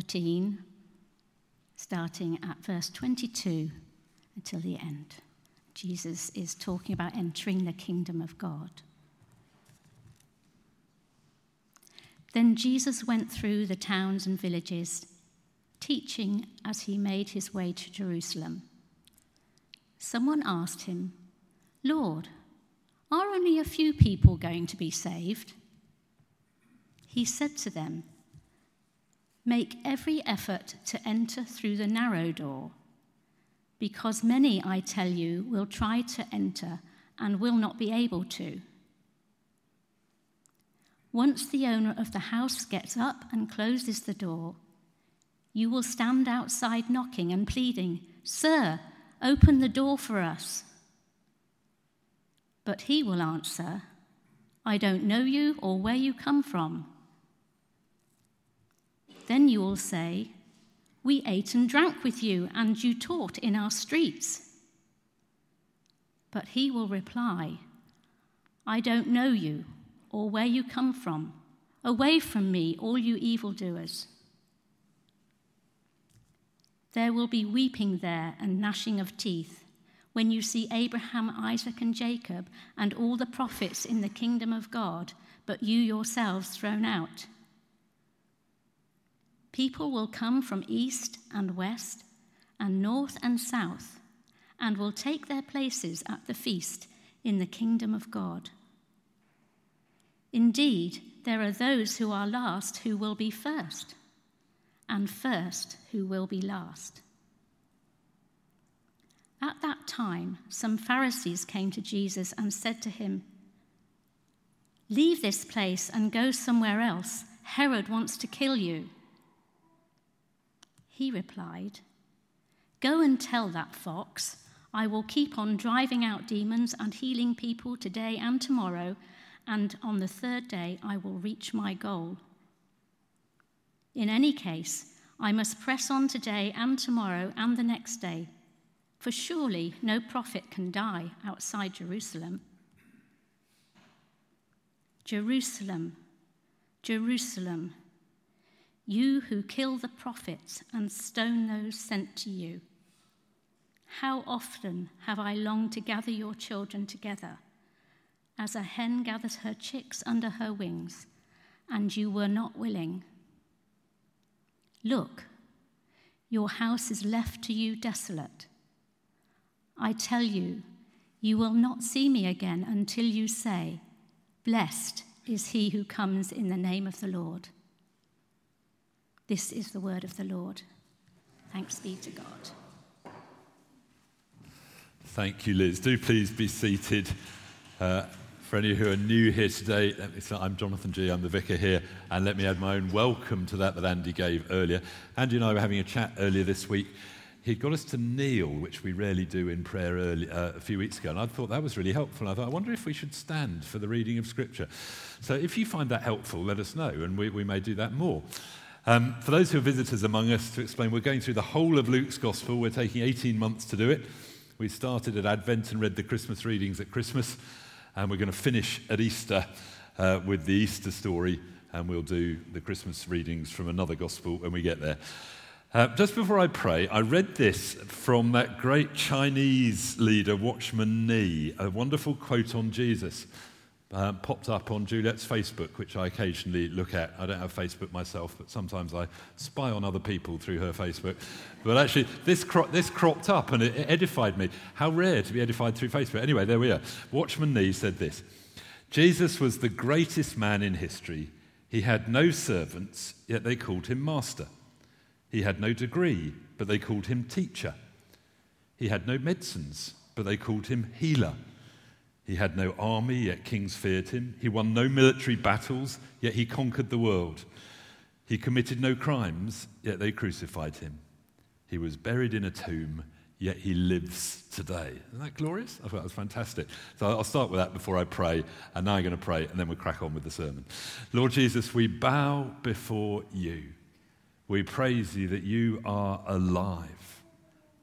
13, starting at verse 22 until the end. Jesus is talking about entering the kingdom of God. Then Jesus went through the towns and villages, teaching as he made his way to Jerusalem. Someone asked him, Lord, are only a few people going to be saved? He said to them, Make every effort to enter through the narrow door, because many, I tell you, will try to enter and will not be able to. Once the owner of the house gets up and closes the door, you will stand outside knocking and pleading, Sir, open the door for us. But he will answer, I don't know you or where you come from. Then you will say, We ate and drank with you, and you taught in our streets. But he will reply, I don't know you or where you come from. Away from me, all you evildoers. There will be weeping there and gnashing of teeth when you see Abraham, Isaac, and Jacob and all the prophets in the kingdom of God, but you yourselves thrown out. People will come from east and west and north and south and will take their places at the feast in the kingdom of God. Indeed, there are those who are last who will be first, and first who will be last. At that time, some Pharisees came to Jesus and said to him, Leave this place and go somewhere else. Herod wants to kill you. He replied, Go and tell that fox, I will keep on driving out demons and healing people today and tomorrow and on the third day I will reach my goal. In any case, I must press on today and tomorrow and the next day, for surely no prophet can die outside Jerusalem. Jerusalem, Jerusalem, you who kill the prophets and stone those sent to you. How often have I longed to gather your children together as a hen gathers her chicks under her wings, and you were not willing. Look, your house is left to you desolate. I tell you, you will not see me again until you say, Blessed is he who comes in the name of the Lord. This is the word of the Lord. Thanks be to God. Thank you, Liz. Do please be seated. Uh, for any who are new here today, I'm Jonathan Jee. I'm the vicar here, and let me add my own welcome to that that Andy gave earlier. Andy and I were having a chat earlier this week. He'd got us to kneel, which we rarely do in prayer early, uh, a few weeks ago, and I thought that was really helpful. I thought, I wonder if we should stand for the reading of Scripture. So if you find that helpful, let us know, and we, we may do that more. Um, for those who are visitors among us, to explain, we're going through the whole of Luke's Gospel. We're taking 18 months to do it. We started at Advent and read the Christmas readings at Christmas. And we're going to finish at Easter uh, with the Easter story, and we'll do the Christmas readings from another gospel when we get there. Uh, just before I pray, I read this from that great Chinese leader, Watchman Nee, a wonderful quote on Jesus. Uh, popped up on Juliet's Facebook, which I occasionally look at. I don't have Facebook myself, but sometimes I spy on other people through her Facebook. But actually, this, cro- this cropped up and it, it edified me. How rare to be edified through Facebook. Anyway, there we are. Watchman Nee said this Jesus was the greatest man in history. He had no servants, yet they called him master. He had no degree, but they called him teacher. He had no medicines, but they called him healer. He had no army, yet kings feared him. He won no military battles, yet he conquered the world. He committed no crimes, yet they crucified him. He was buried in a tomb, yet he lives today. Isn't that glorious? I thought that was fantastic. So I'll start with that before I pray, and now I'm going to pray, and then we'll crack on with the sermon. Lord Jesus, we bow before you. We praise you that you are alive,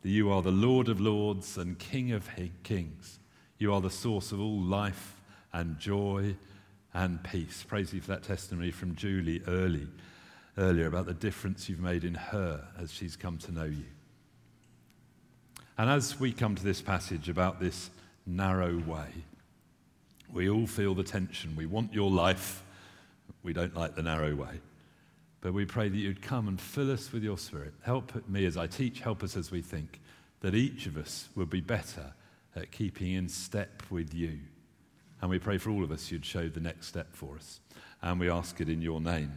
that you are the Lord of lords and King of kings. You are the source of all life and joy and peace. Praise you for that testimony from Julie early. earlier about the difference you've made in her as she's come to know you. And as we come to this passage about this narrow way, we all feel the tension. We want your life, we don't like the narrow way. But we pray that you'd come and fill us with your spirit. Help me as I teach, help us as we think, that each of us would be better at keeping in step with you. And we pray for all of us you'd show the next step for us. And we ask it in your name.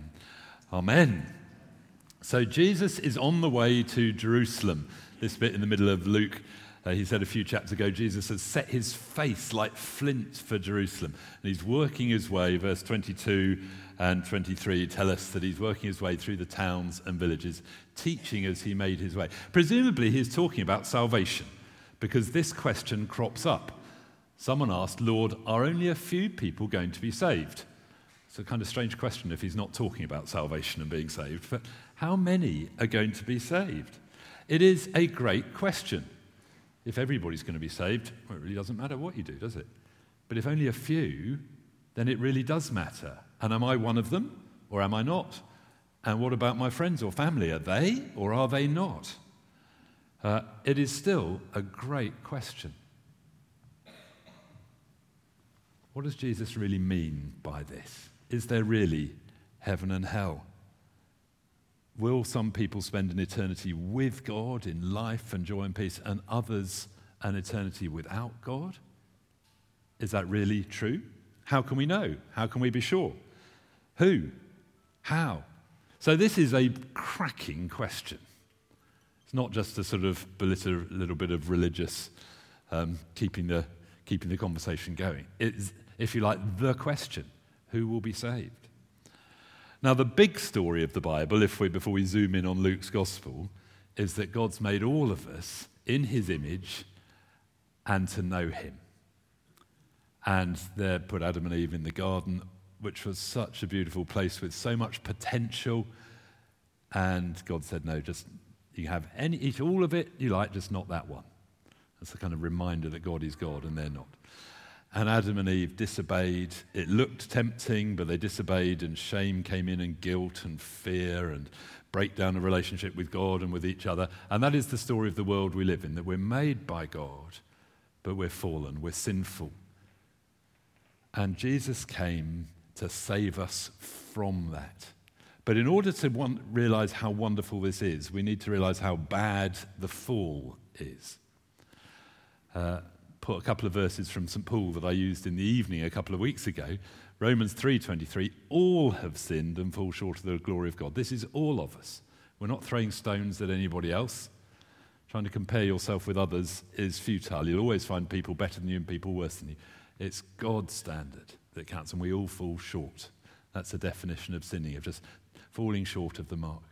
Amen. So Jesus is on the way to Jerusalem. This bit in the middle of Luke, uh, he said a few chapters ago, Jesus has set his face like flint for Jerusalem. And he's working his way, verse 22 and 23 tell us that he's working his way through the towns and villages, teaching as he made his way. Presumably, he's talking about salvation because this question crops up. Someone asked, Lord, are only a few people going to be saved? It's a kind of strange question if he's not talking about salvation and being saved, but how many are going to be saved? It is a great question. If everybody's going to be saved, well, it really doesn't matter what you do, does it? But if only a few, then it really does matter. And am I one of them or am I not? And what about my friends or family? Are they or are they not? Uh, it is still a great question. What does Jesus really mean by this? Is there really heaven and hell? Will some people spend an eternity with God in life and joy and peace, and others an eternity without God? Is that really true? How can we know? How can we be sure? Who? How? So, this is a cracking question. It's not just a sort of little bit of religious um, keeping, the, keeping the conversation going. It's, if you like, the question who will be saved? Now, the big story of the Bible, if we, before we zoom in on Luke's gospel, is that God's made all of us in his image and to know him. And there put Adam and Eve in the garden, which was such a beautiful place with so much potential. And God said, No, just you have any, eat all of it you like, just not that one. That's a kind of reminder that God is God and they're not. And Adam and Eve disobeyed. It looked tempting, but they disobeyed, and shame came in, and guilt, and fear, and breakdown of relationship with God and with each other. And that is the story of the world we live in that we're made by God, but we're fallen, we're sinful. And Jesus came to save us from that. But in order to want, realize how wonderful this is, we need to realize how bad the fall is. Uh, put a couple of verses from St. Paul that I used in the evening a couple of weeks ago. Romans 3:23 all have sinned and fall short of the glory of God. This is all of us. We're not throwing stones at anybody else. Trying to compare yourself with others is futile. You'll always find people better than you and people worse than you. It's God's standard that counts, and we all fall short. That's the definition of sinning, of just falling short of the mark.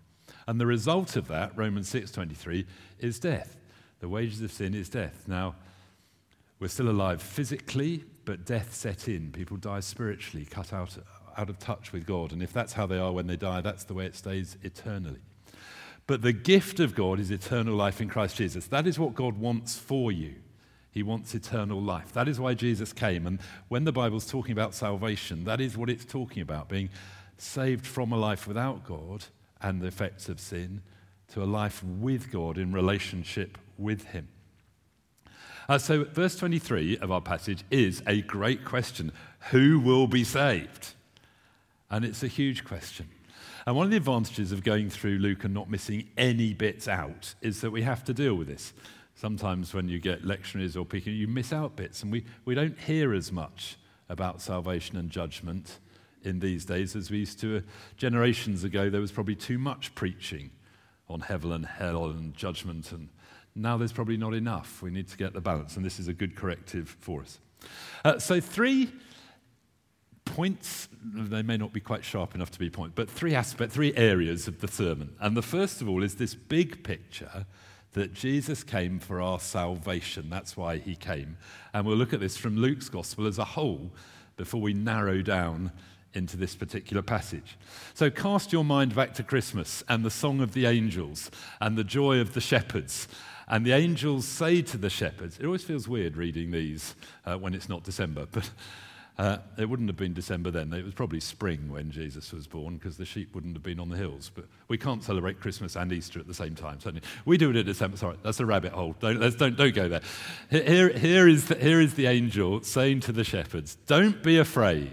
And the result of that, Romans 6:23, is death. The wages of sin is death. Now, we're still alive physically, but death set in. People die spiritually, cut out, out of touch with God. And if that's how they are when they die, that's the way it stays eternally. But the gift of God is eternal life in Christ Jesus. That is what God wants for you. He wants eternal life. That is why Jesus came. And when the Bible's talking about salvation, that is what it's talking about being saved from a life without God and the effects of sin to a life with God in relationship with Him. Uh, so, verse 23 of our passage is a great question Who will be saved? And it's a huge question. And one of the advantages of going through Luke and not missing any bits out is that we have to deal with this. Sometimes when you get lectionaries or picking, you miss out bits, and we, we don't hear as much about salvation and judgment in these days as we used to. Uh, generations ago, there was probably too much preaching on heaven and hell and judgment and now there's probably not enough. We need to get the balance, and this is a good corrective for us. Uh, so, three points, they may not be quite sharp enough to be points, but three aspects, three areas of the sermon. And the first of all is this big picture that Jesus came for our salvation. That's why he came. And we'll look at this from Luke's gospel as a whole before we narrow down into this particular passage. So cast your mind back to Christmas and the song of the angels and the joy of the shepherds and the angels say to the shepherds, it always feels weird reading these uh, when it's not December, but Uh, it wouldn't have been December then. It was probably spring when Jesus was born because the sheep wouldn't have been on the hills. But we can't celebrate Christmas and Easter at the same time. Certainly. We do it in December. Sorry, that's a rabbit hole. Don't, let's, don't, don't go there. Here, here, is the, here is the angel saying to the shepherds, Don't be afraid.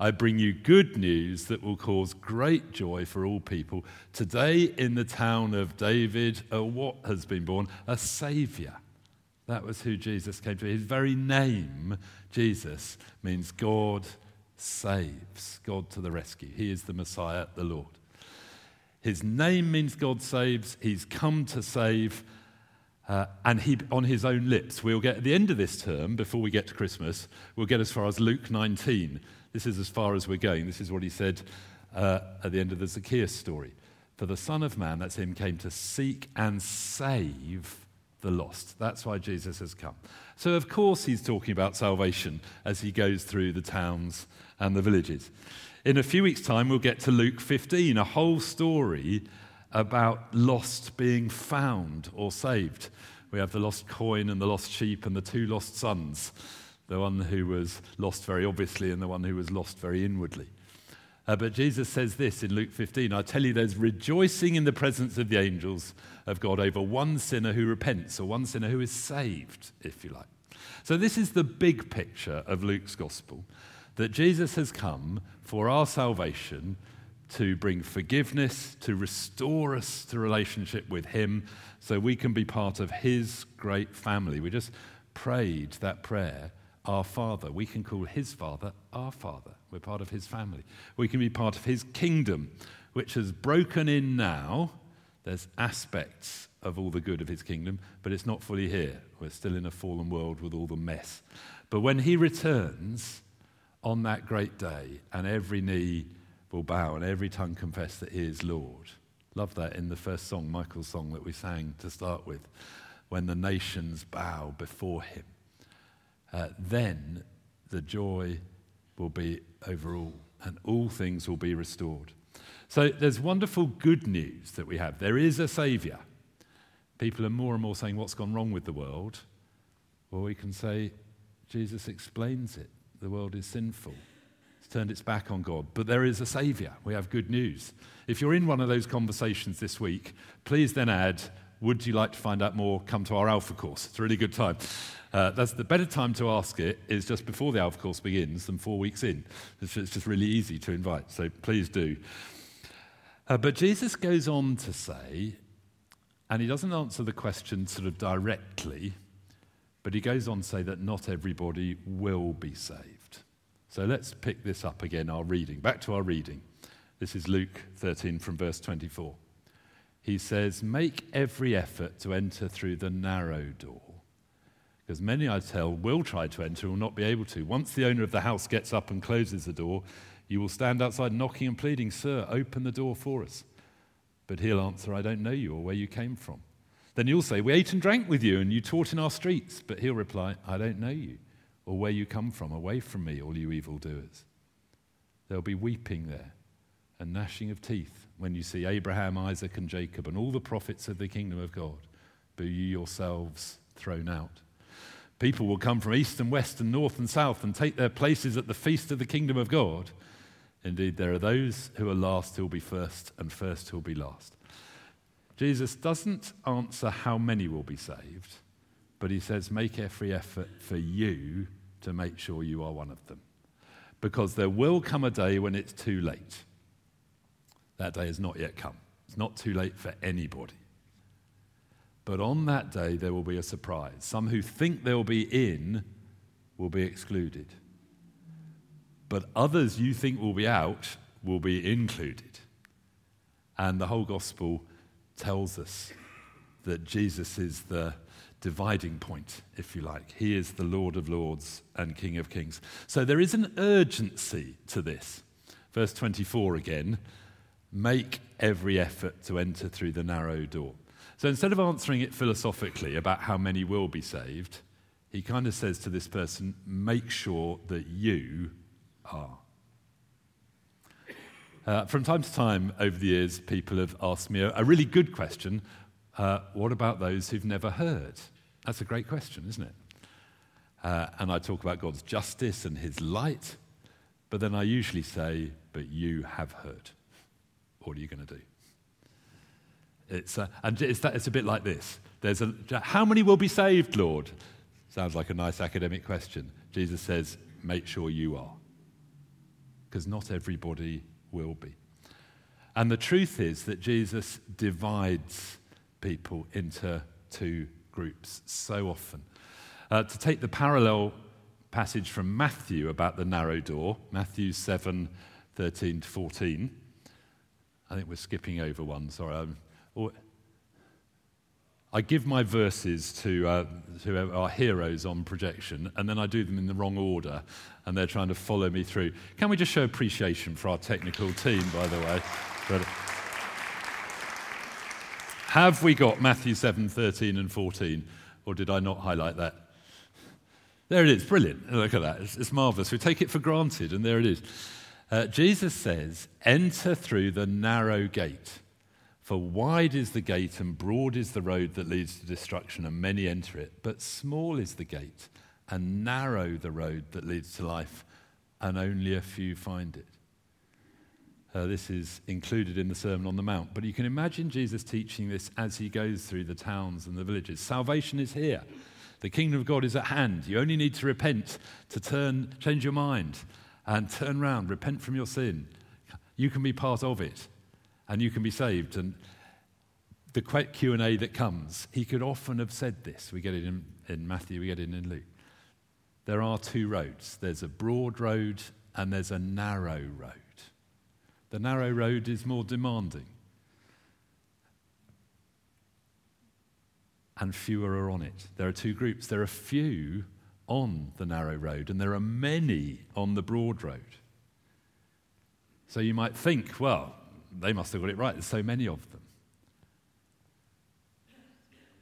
I bring you good news that will cause great joy for all people. Today, in the town of David, a what has been born? A Savior. That was who Jesus came to. His very name, Jesus, means God saves, God to the rescue. He is the Messiah, the Lord. His name means God saves. He's come to save. Uh, and he, on his own lips, we'll get at the end of this term, before we get to Christmas, we'll get as far as Luke 19. This is as far as we're going. This is what he said uh, at the end of the Zacchaeus story. For the Son of Man, that's him, came to seek and save the lost. That's why Jesus has come. So, of course, he's talking about salvation as he goes through the towns and the villages. In a few weeks' time, we'll get to Luke 15, a whole story about lost being found or saved. We have the lost coin and the lost sheep and the two lost sons the one who was lost very obviously and the one who was lost very inwardly. Uh, but Jesus says this in Luke 15 I tell you, there's rejoicing in the presence of the angels of God over one sinner who repents or one sinner who is saved, if you like. So, this is the big picture of Luke's gospel that Jesus has come for our salvation to bring forgiveness, to restore us to relationship with Him, so we can be part of His great family. We just prayed that prayer our Father. We can call His Father our Father. We're part of His family. We can be part of His kingdom, which has broken in now. There's aspects of all the good of His kingdom, but it's not fully here. We're still in a fallen world with all the mess. But when He returns on that great day, and every knee will bow and every tongue confess that He is Lord. Love that in the first song, Michael's song that we sang to start with, when the nations bow before Him uh, then the joy will be over all, and all things will be restored. So there's wonderful good news that we have. There is a Saviour. People are more and more saying, What's gone wrong with the world? Well, we can say, Jesus explains it. The world is sinful. It's turned its back on God. But there is a Saviour. We have good news. If you're in one of those conversations this week, please then add, Would you like to find out more? Come to our Alpha course. It's a really good time. Uh, that's the better time to ask it is just before the Alpha course begins than four weeks in. It's, it's just really easy to invite, so please do. Uh, but Jesus goes on to say, and he doesn't answer the question sort of directly, but he goes on to say that not everybody will be saved. So let's pick this up again, our reading. Back to our reading. This is Luke 13 from verse 24. He says, Make every effort to enter through the narrow door because many, I tell, will try to enter and will not be able to. Once the owner of the house gets up and closes the door, you will stand outside knocking and pleading, Sir, open the door for us. But he'll answer, I don't know you or where you came from. Then you'll say, We ate and drank with you, and you taught in our streets. But he'll reply, I don't know you or where you come from. Away from me, all you evildoers. There'll be weeping there and gnashing of teeth when you see Abraham, Isaac, and Jacob and all the prophets of the kingdom of God, but you yourselves thrown out. People will come from east and west and north and south and take their places at the feast of the kingdom of God. Indeed, there are those who are last who will be first, and first who will be last. Jesus doesn't answer how many will be saved, but he says, Make every effort for you to make sure you are one of them. Because there will come a day when it's too late. That day has not yet come. It's not too late for anybody. But on that day, there will be a surprise. Some who think they'll be in will be excluded. But others you think will be out will be included. And the whole gospel tells us that Jesus is the dividing point, if you like. He is the Lord of Lords and King of Kings. So there is an urgency to this. Verse 24 again make every effort to enter through the narrow door. So instead of answering it philosophically about how many will be saved, he kind of says to this person, make sure that you are. Uh, from time to time over the years, people have asked me a, a really good question uh, what about those who've never heard? That's a great question, isn't it? uh, and I talk about God's justice and his light, but then I usually say, But you have heard. What are you going to do? It's, uh, and it's, that, it's a bit like this. There's a, how many will be saved, Lord? Sounds like a nice academic question. Jesus says, Make sure you are. Because not everybody will be. And the truth is that Jesus divides people into two groups so often. Uh, to take the parallel passage from Matthew about the narrow door, Matthew 7 13 to 14. I think we're skipping over one, sorry. I'm, I give my verses to, uh, to our heroes on projection, and then I do them in the wrong order, and they're trying to follow me through. Can we just show appreciation for our technical team, by the way? But have we got Matthew 7 13 and 14, or did I not highlight that? There it is, brilliant. Look at that, it's, it's marvelous. We take it for granted, and there it is. Uh, Jesus says, Enter through the narrow gate. For wide is the gate and broad is the road that leads to destruction, and many enter it. But small is the gate and narrow the road that leads to life, and only a few find it. Uh, this is included in the Sermon on the Mount. But you can imagine Jesus teaching this as he goes through the towns and the villages. Salvation is here. The kingdom of God is at hand. You only need to repent, to turn, change your mind, and turn around, repent from your sin. You can be part of it and you can be saved. And the Q&A that comes, he could often have said this. We get it in, in Matthew, we get it in Luke. There are two roads. There's a broad road and there's a narrow road. The narrow road is more demanding. And fewer are on it. There are two groups. There are few on the narrow road, and there are many on the broad road. So you might think, well, they must have got it right. There's so many of them.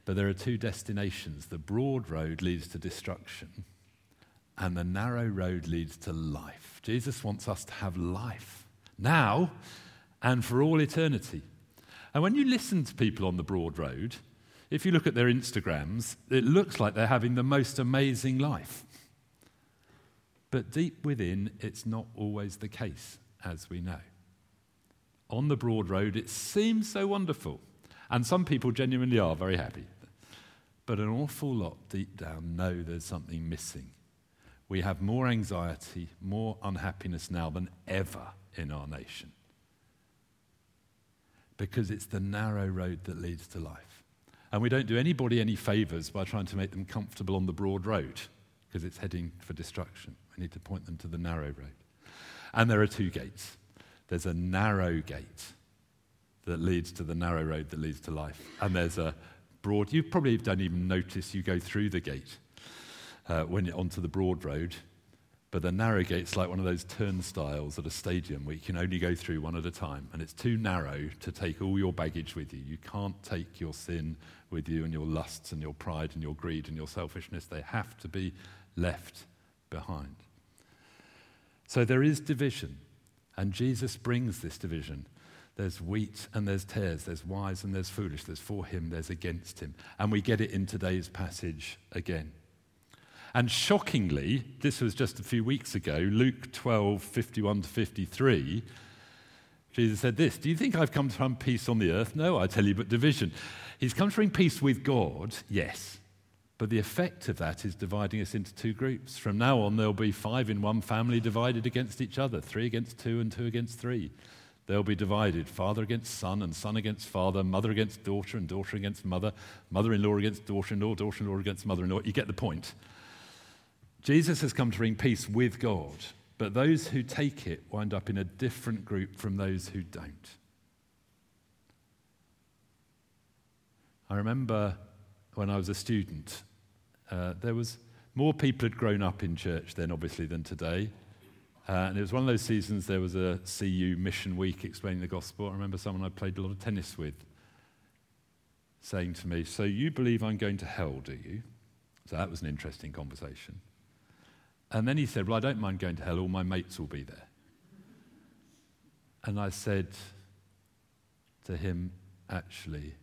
But there are two destinations. The broad road leads to destruction, and the narrow road leads to life. Jesus wants us to have life now and for all eternity. And when you listen to people on the broad road, if you look at their Instagrams, it looks like they're having the most amazing life. But deep within, it's not always the case, as we know on the broad road, it seems so wonderful. And some people genuinely are very happy. But an awful lot deep down know there's something missing. We have more anxiety, more unhappiness now than ever in our nation. Because it's the narrow road that leads to life. And we don't do anybody any favors by trying to make them comfortable on the broad road, because it's heading for destruction. We need to point them to the narrow road. And there are two gates there's a narrow gate that leads to the narrow road that leads to life. And there's a broad, you probably don't even notice you go through the gate uh, when you're onto the broad road. But the narrow gate's like one of those turnstiles at a stadium where you can only go through one at a time. And it's too narrow to take all your baggage with you. You can't take your sin with you and your lusts and your pride and your greed and your selfishness. They have to be left behind. So there is division. And Jesus brings this division. There's wheat and there's tares, there's wise and there's foolish, there's for him, there's against him. And we get it in today's passage again. And shockingly, this was just a few weeks ago, Luke 12, 51 to 53. Jesus said this Do you think I've come to bring peace on the earth? No, I tell you, but division. He's come to bring peace with God, yes. But the effect of that is dividing us into two groups. From now on, there'll be five in one family divided against each other, three against two, and two against three. They'll be divided father against son, and son against father, mother against daughter, and daughter against mother, mother in law against daughter in law, daughter in law against mother in law. You get the point. Jesus has come to bring peace with God, but those who take it wind up in a different group from those who don't. I remember when I was a student uh, there was more people had grown up in church then, obviously, than today. Uh, and it was one of those seasons there was a CU mission week explaining the gospel. I remember someone I played a lot of tennis with saying to me, So you believe I'm going to hell, do you? So that was an interesting conversation. And then he said, Well, I don't mind going to hell, all my mates will be there. And I said to him, Actually,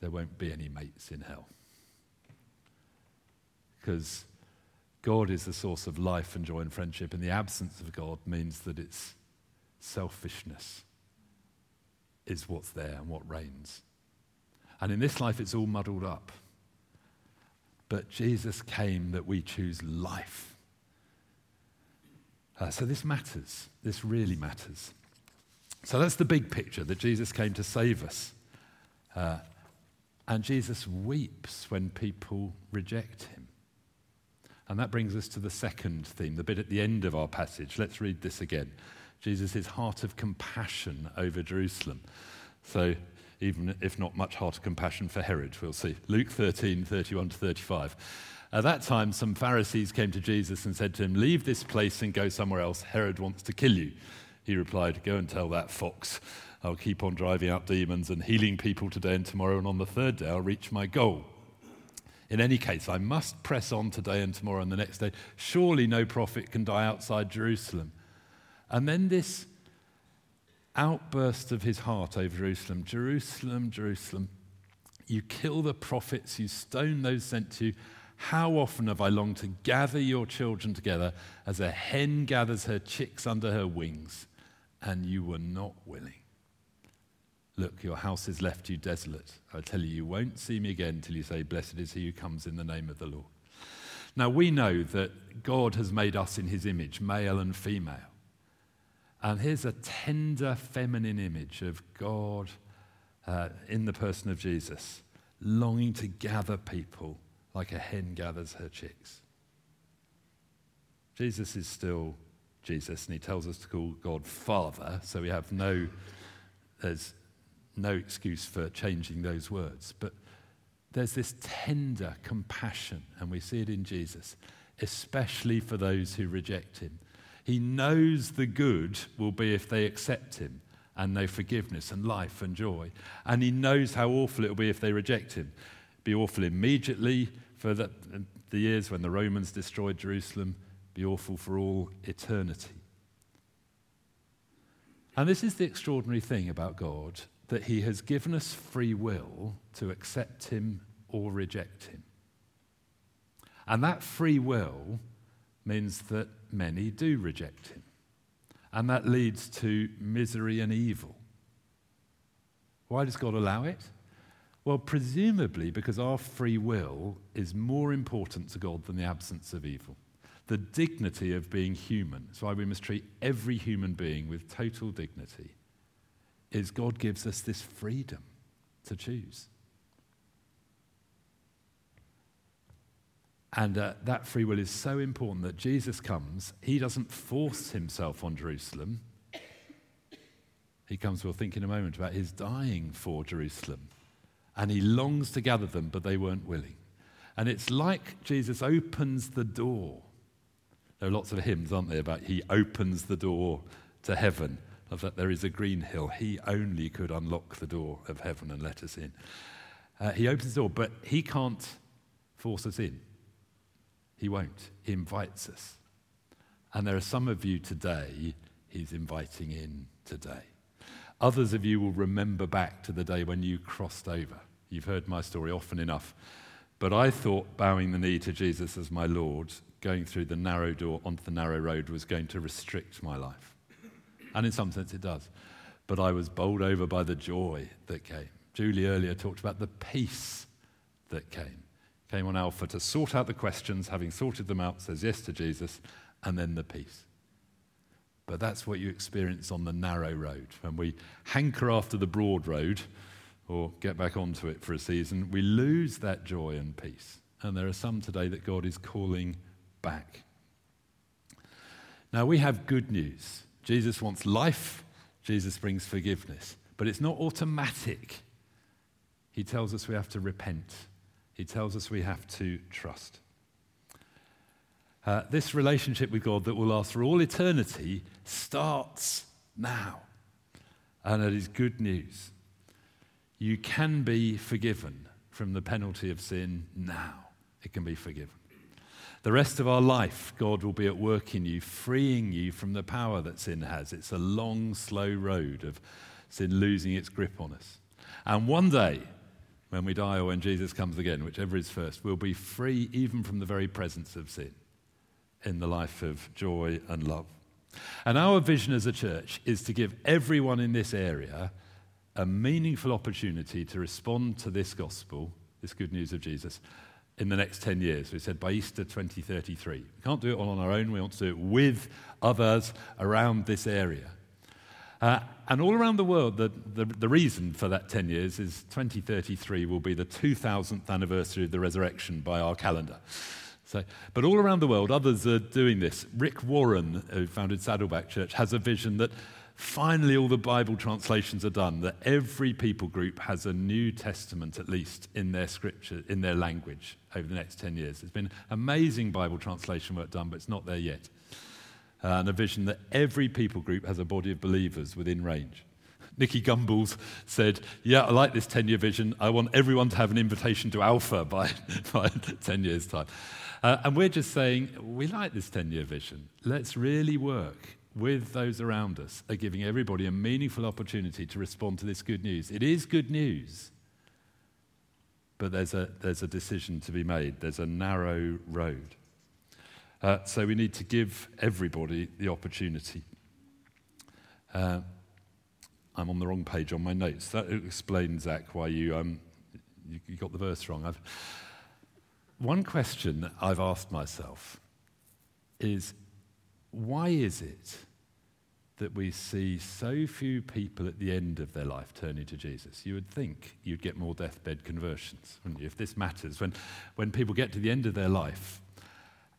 there won't be any mates in hell because God is the source of life and joy and friendship, and the absence of God means that it's selfishness is what's there and what reigns. And in this life, it's all muddled up. But Jesus came that we choose life. Uh, so this matters. This really matters. So that's the big picture that Jesus came to save us. Uh, and Jesus weeps when people reject him. And that brings us to the second theme, the bit at the end of our passage. Let's read this again. Jesus' heart of compassion over Jerusalem. So, even if not much heart of compassion for Herod, we'll see. Luke 13, 31 to 35. At that time, some Pharisees came to Jesus and said to him, Leave this place and go somewhere else. Herod wants to kill you. He replied, Go and tell that fox. I'll keep on driving out demons and healing people today and tomorrow, and on the third day, I'll reach my goal. In any case, I must press on today and tomorrow and the next day. Surely no prophet can die outside Jerusalem. And then this outburst of his heart over Jerusalem Jerusalem, Jerusalem, you kill the prophets, you stone those sent to you. How often have I longed to gather your children together as a hen gathers her chicks under her wings, and you were not willing? Look, your house is left you desolate. I tell you, you won't see me again till you say, Blessed is he who comes in the name of the Lord. Now, we know that God has made us in his image, male and female. And here's a tender feminine image of God uh, in the person of Jesus, longing to gather people like a hen gathers her chicks. Jesus is still Jesus, and he tells us to call God Father, so we have no, there's no excuse for changing those words. But there's this tender compassion, and we see it in Jesus, especially for those who reject him. He knows the good will be if they accept him and know forgiveness and life and joy. And he knows how awful it will be if they reject him. Be awful immediately for the, the years when the Romans destroyed Jerusalem, be awful for all eternity. And this is the extraordinary thing about God that he has given us free will to accept him or reject him. And that free will means that many do reject him. And that leads to misery and evil. Why does God allow it? Well, presumably because our free will is more important to God than the absence of evil. The dignity of being human, that's why we must treat every human being with total dignity, is God gives us this freedom to choose. And uh, that free will is so important that Jesus comes, he doesn't force himself on Jerusalem. He comes, we'll think in a moment about his dying for Jerusalem. And he longs to gather them, but they weren't willing. And it's like Jesus opens the door. There are lots of hymns, aren't there, about he opens the door to heaven. Of that there is a green hill. He only could unlock the door of heaven and let us in. Uh, he opens the door, but he can't force us in. He won't. He invites us. And there are some of you today he's inviting in today. Others of you will remember back to the day when you crossed over. You've heard my story often enough. But I thought bowing the knee to Jesus as my Lord, going through the narrow door onto the narrow road, was going to restrict my life. And in some sense it does. But I was bowled over by the joy that came. Julie earlier talked about the peace that came came on Alpha to sort out the questions, having sorted them out, says yes to Jesus, and then the peace. But that's what you experience on the narrow road. When we hanker after the broad road or get back onto it for a season, we lose that joy and peace. And there are some today that God is calling back. Now, we have good news. Jesus wants life, Jesus brings forgiveness. But it's not automatic. He tells us we have to repent he tells us we have to trust. Uh, this relationship with God that will last for all eternity starts now. And it is good news. You can be forgiven from the penalty of sin now. It can be forgiven. The rest of our life, God will be at work in you, freeing you from the power that sin has. It's a long, slow road of sin losing its grip on us. And one day, when we die or when Jesus comes again, whichever is first, we'll be free even from the very presence of sin in the life of joy and love. And our vision as a church is to give everyone in this area a meaningful opportunity to respond to this gospel, this good news of Jesus, in the next 10 years. We said by Easter 2033. We can't do it all on our own. We want to do it with others around this area. Uh, and all around the world, the, the, the, reason for that 10 years is 2033 will be the 2000th anniversary of the resurrection by our calendar. So, but all around the world, others are doing this. Rick Warren, who founded Saddleback Church, has a vision that finally all the Bible translations are done, that every people group has a New Testament at least in their scripture, in their language over the next 10 years. There's been amazing Bible translation work done, but it's not there yet. Uh, and a vision that every people group has a body of believers within range. Nicky Gumbel said, Yeah, I like this 10 year vision. I want everyone to have an invitation to Alpha by, by 10 years' time. Uh, and we're just saying, we like this 10 year vision. Let's really work with those around us are giving everybody a meaningful opportunity to respond to this good news. It is good news, but there's a, there's a decision to be made, there's a narrow road. Uh, so we need to give everybody the opportunity. Uh, I'm on the wrong page on my notes. That explains, Zach, why you, um, you, you got the verse wrong. I've, one question I've asked myself is why is it that we see so few people at the end of their life turning to Jesus? You would think you'd get more deathbed conversions, wouldn't you, if this matters? When, when people get to the end of their life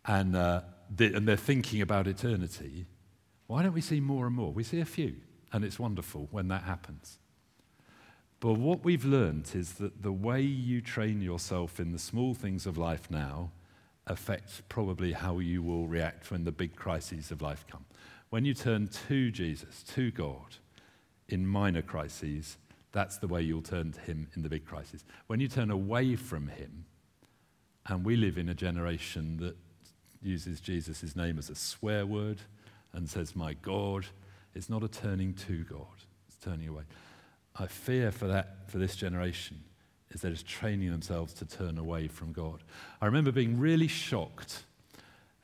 and, uh, they, and they're thinking about eternity, why don't we see more and more? We see a few, and it's wonderful when that happens. But what we've learned is that the way you train yourself in the small things of life now affects probably how you will react when the big crises of life come. When you turn to Jesus, to God, in minor crises, that's the way you'll turn to Him in the big crises. When you turn away from Him, and we live in a generation that uses Jesus' name as a swear word and says, My God, it's not a turning to God, it's turning away. I fear for that for this generation is they're just training themselves to turn away from God. I remember being really shocked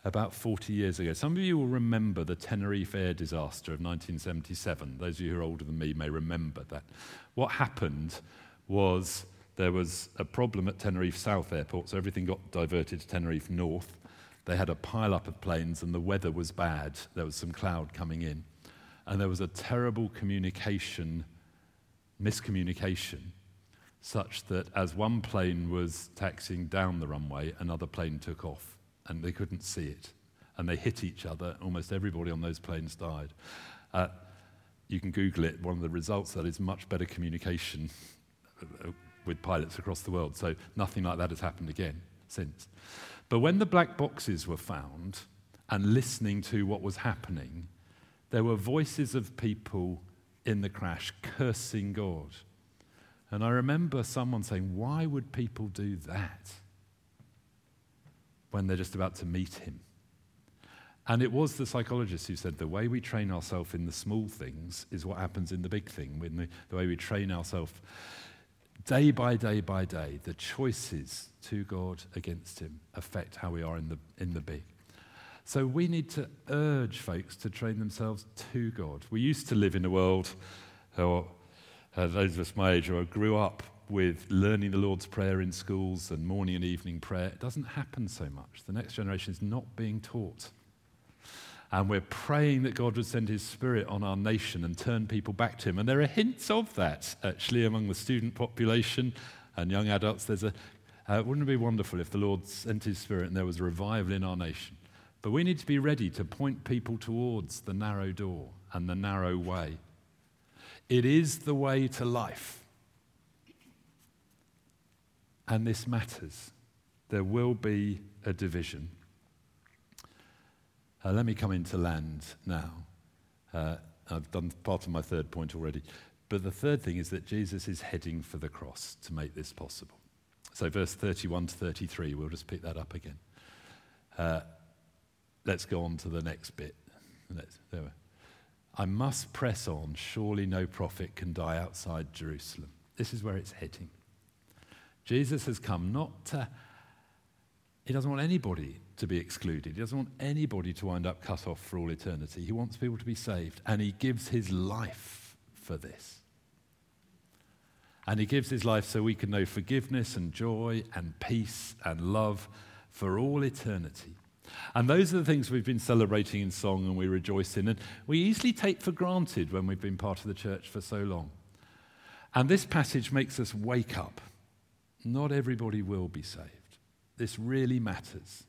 about 40 years ago. Some of you will remember the Tenerife air disaster of 1977. Those of you who are older than me may remember that. What happened was there was a problem at Tenerife South Airport, so everything got diverted to Tenerife North. They had a pile up of planes, and the weather was bad. There was some cloud coming in. And there was a terrible communication miscommunication such that as one plane was taxiing down the runway, another plane took off and they couldn't see it. And they hit each other. Almost everybody on those planes died. Uh, you can Google it. One of the results that is much better communication uh, with pilots across the world. So nothing like that has happened again since. But when the black boxes were found and listening to what was happening, there were voices of people in the crash, cursing God. And I remember someone saying, Why would people do that when they're just about to meet him? And it was the psychologist who said the way we train ourselves in the small things is what happens in the big thing. When the, the way we train ourselves day by day by day, the choices to God against Him affect how we are in the, in the big. So we need to urge folks to train themselves to God. We used to live in a world, or uh, those of us my age who grew up with learning the Lord's Prayer in schools and morning and evening prayer. It doesn't happen so much. The next generation is not being taught. And we're praying that God would send His Spirit on our nation and turn people back to Him. And there are hints of that actually among the student population and young adults. There's a, uh, wouldn't it be wonderful if the Lord sent His Spirit and there was a revival in our nation? But we need to be ready to point people towards the narrow door and the narrow way. It is the way to life. And this matters. There will be a division. Uh, let me come into land now. Uh, I've done part of my third point already. But the third thing is that Jesus is heading for the cross to make this possible. So, verse 31 to 33, we'll just pick that up again. Uh, Let's go on to the next bit. I must press on. Surely no prophet can die outside Jerusalem. This is where it's heading. Jesus has come not to, he doesn't want anybody to be excluded. He doesn't want anybody to wind up cut off for all eternity. He wants people to be saved, and he gives his life for this. And he gives his life so we can know forgiveness and joy and peace and love for all eternity. And those are the things we've been celebrating in song and we rejoice in. And we easily take for granted when we've been part of the church for so long. And this passage makes us wake up. Not everybody will be saved. This really matters.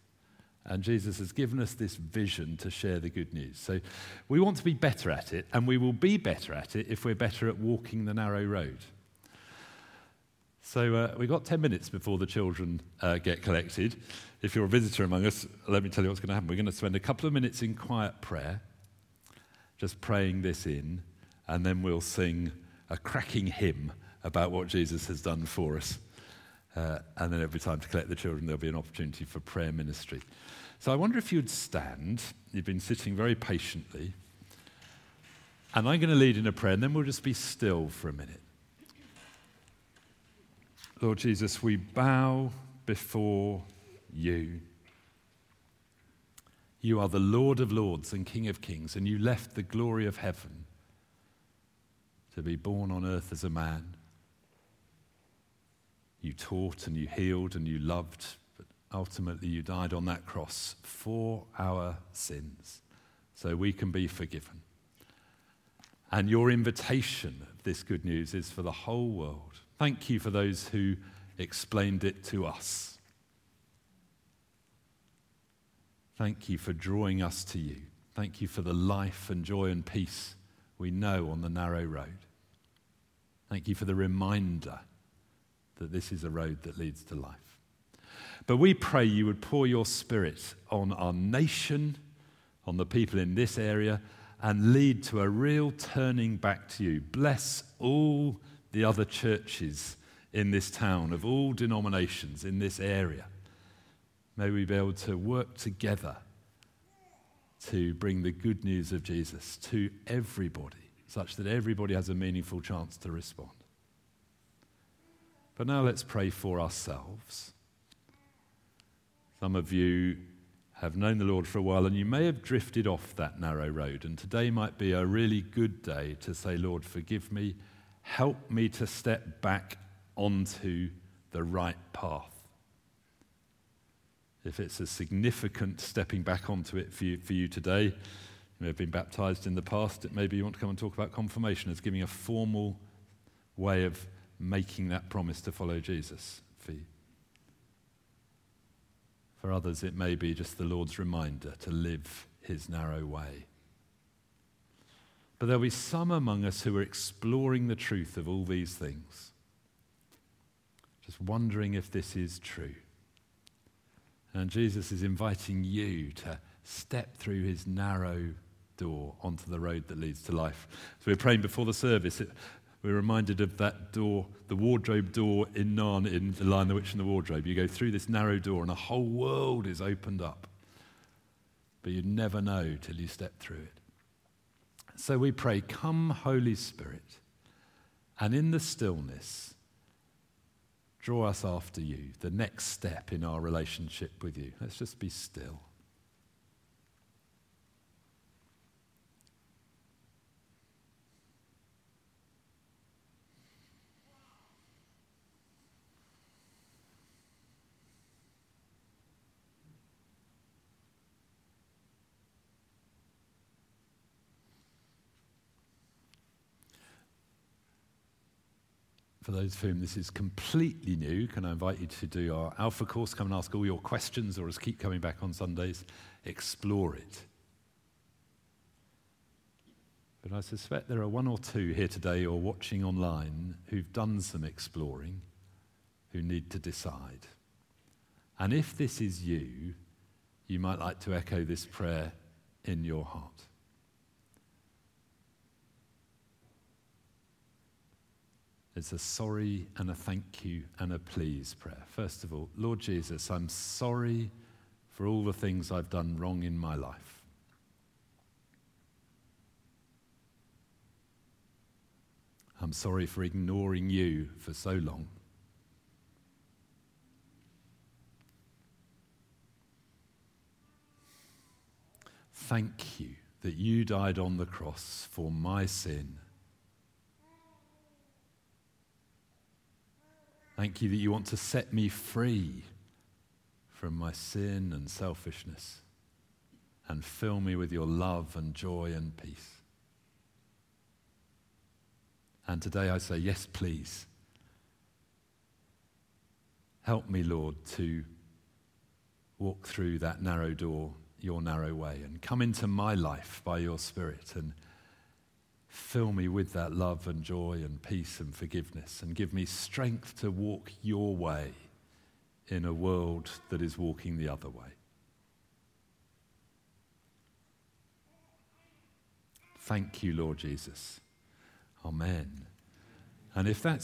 And Jesus has given us this vision to share the good news. So we want to be better at it, and we will be better at it if we're better at walking the narrow road. So uh, we've got 10 minutes before the children uh, get collected. If you're a visitor among us, let me tell you what's going to happen. We're going to spend a couple of minutes in quiet prayer, just praying this in, and then we'll sing a cracking hymn about what Jesus has done for us. Uh, and then every time to collect the children, there'll be an opportunity for prayer ministry. So I wonder if you'd stand. You've been sitting very patiently. And I'm going to lead in a prayer, and then we'll just be still for a minute. Lord Jesus, we bow before you. You are the Lord of lords and King of kings, and you left the glory of heaven to be born on earth as a man. You taught and you healed and you loved, but ultimately you died on that cross for our sins so we can be forgiven. And your invitation of this good news is for the whole world. Thank you for those who explained it to us. Thank you for drawing us to you. Thank you for the life and joy and peace we know on the narrow road. Thank you for the reminder that this is a road that leads to life. But we pray you would pour your spirit on our nation, on the people in this area, and lead to a real turning back to you. Bless all the other churches in this town, of all denominations in this area. May we be able to work together to bring the good news of Jesus to everybody, such that everybody has a meaningful chance to respond. But now let's pray for ourselves. Some of you have known the Lord for a while and you may have drifted off that narrow road. And today might be a really good day to say, Lord, forgive me. Help me to step back onto the right path. If it's a significant stepping back onto it for you, for you today, you may have been baptized in the past. Maybe you want to come and talk about confirmation as giving a formal way of making that promise to follow Jesus for you. For others, it may be just the Lord's reminder to live his narrow way. But there'll be some among us who are exploring the truth of all these things, just wondering if this is true. And Jesus is inviting you to step through his narrow door onto the road that leads to life. So we're praying before the service. We're reminded of that door, the wardrobe door in Narnia, in The Lion, the Witch, and the Wardrobe. You go through this narrow door, and a whole world is opened up. But you never know till you step through it. So we pray, Come, Holy Spirit, and in the stillness, draw us after you, the next step in our relationship with you. Let's just be still. Those for whom this is completely new, can I invite you to do our Alpha course? Come and ask all your questions, or just keep coming back on Sundays. Explore it. But I suspect there are one or two here today or watching online who've done some exploring, who need to decide. And if this is you, you might like to echo this prayer in your heart. It's a sorry and a thank you and a please prayer. First of all, Lord Jesus, I'm sorry for all the things I've done wrong in my life. I'm sorry for ignoring you for so long. Thank you that you died on the cross for my sin Thank you that you want to set me free from my sin and selfishness and fill me with your love and joy and peace. And today I say, yes, please. Help me, Lord, to walk through that narrow door, your narrow way, and come into my life by your Spirit and fill me with that love and joy and peace and forgiveness and give me strength to walk your way in a world that is walking the other way. Thank you, Lord Jesus. Amen. And if that's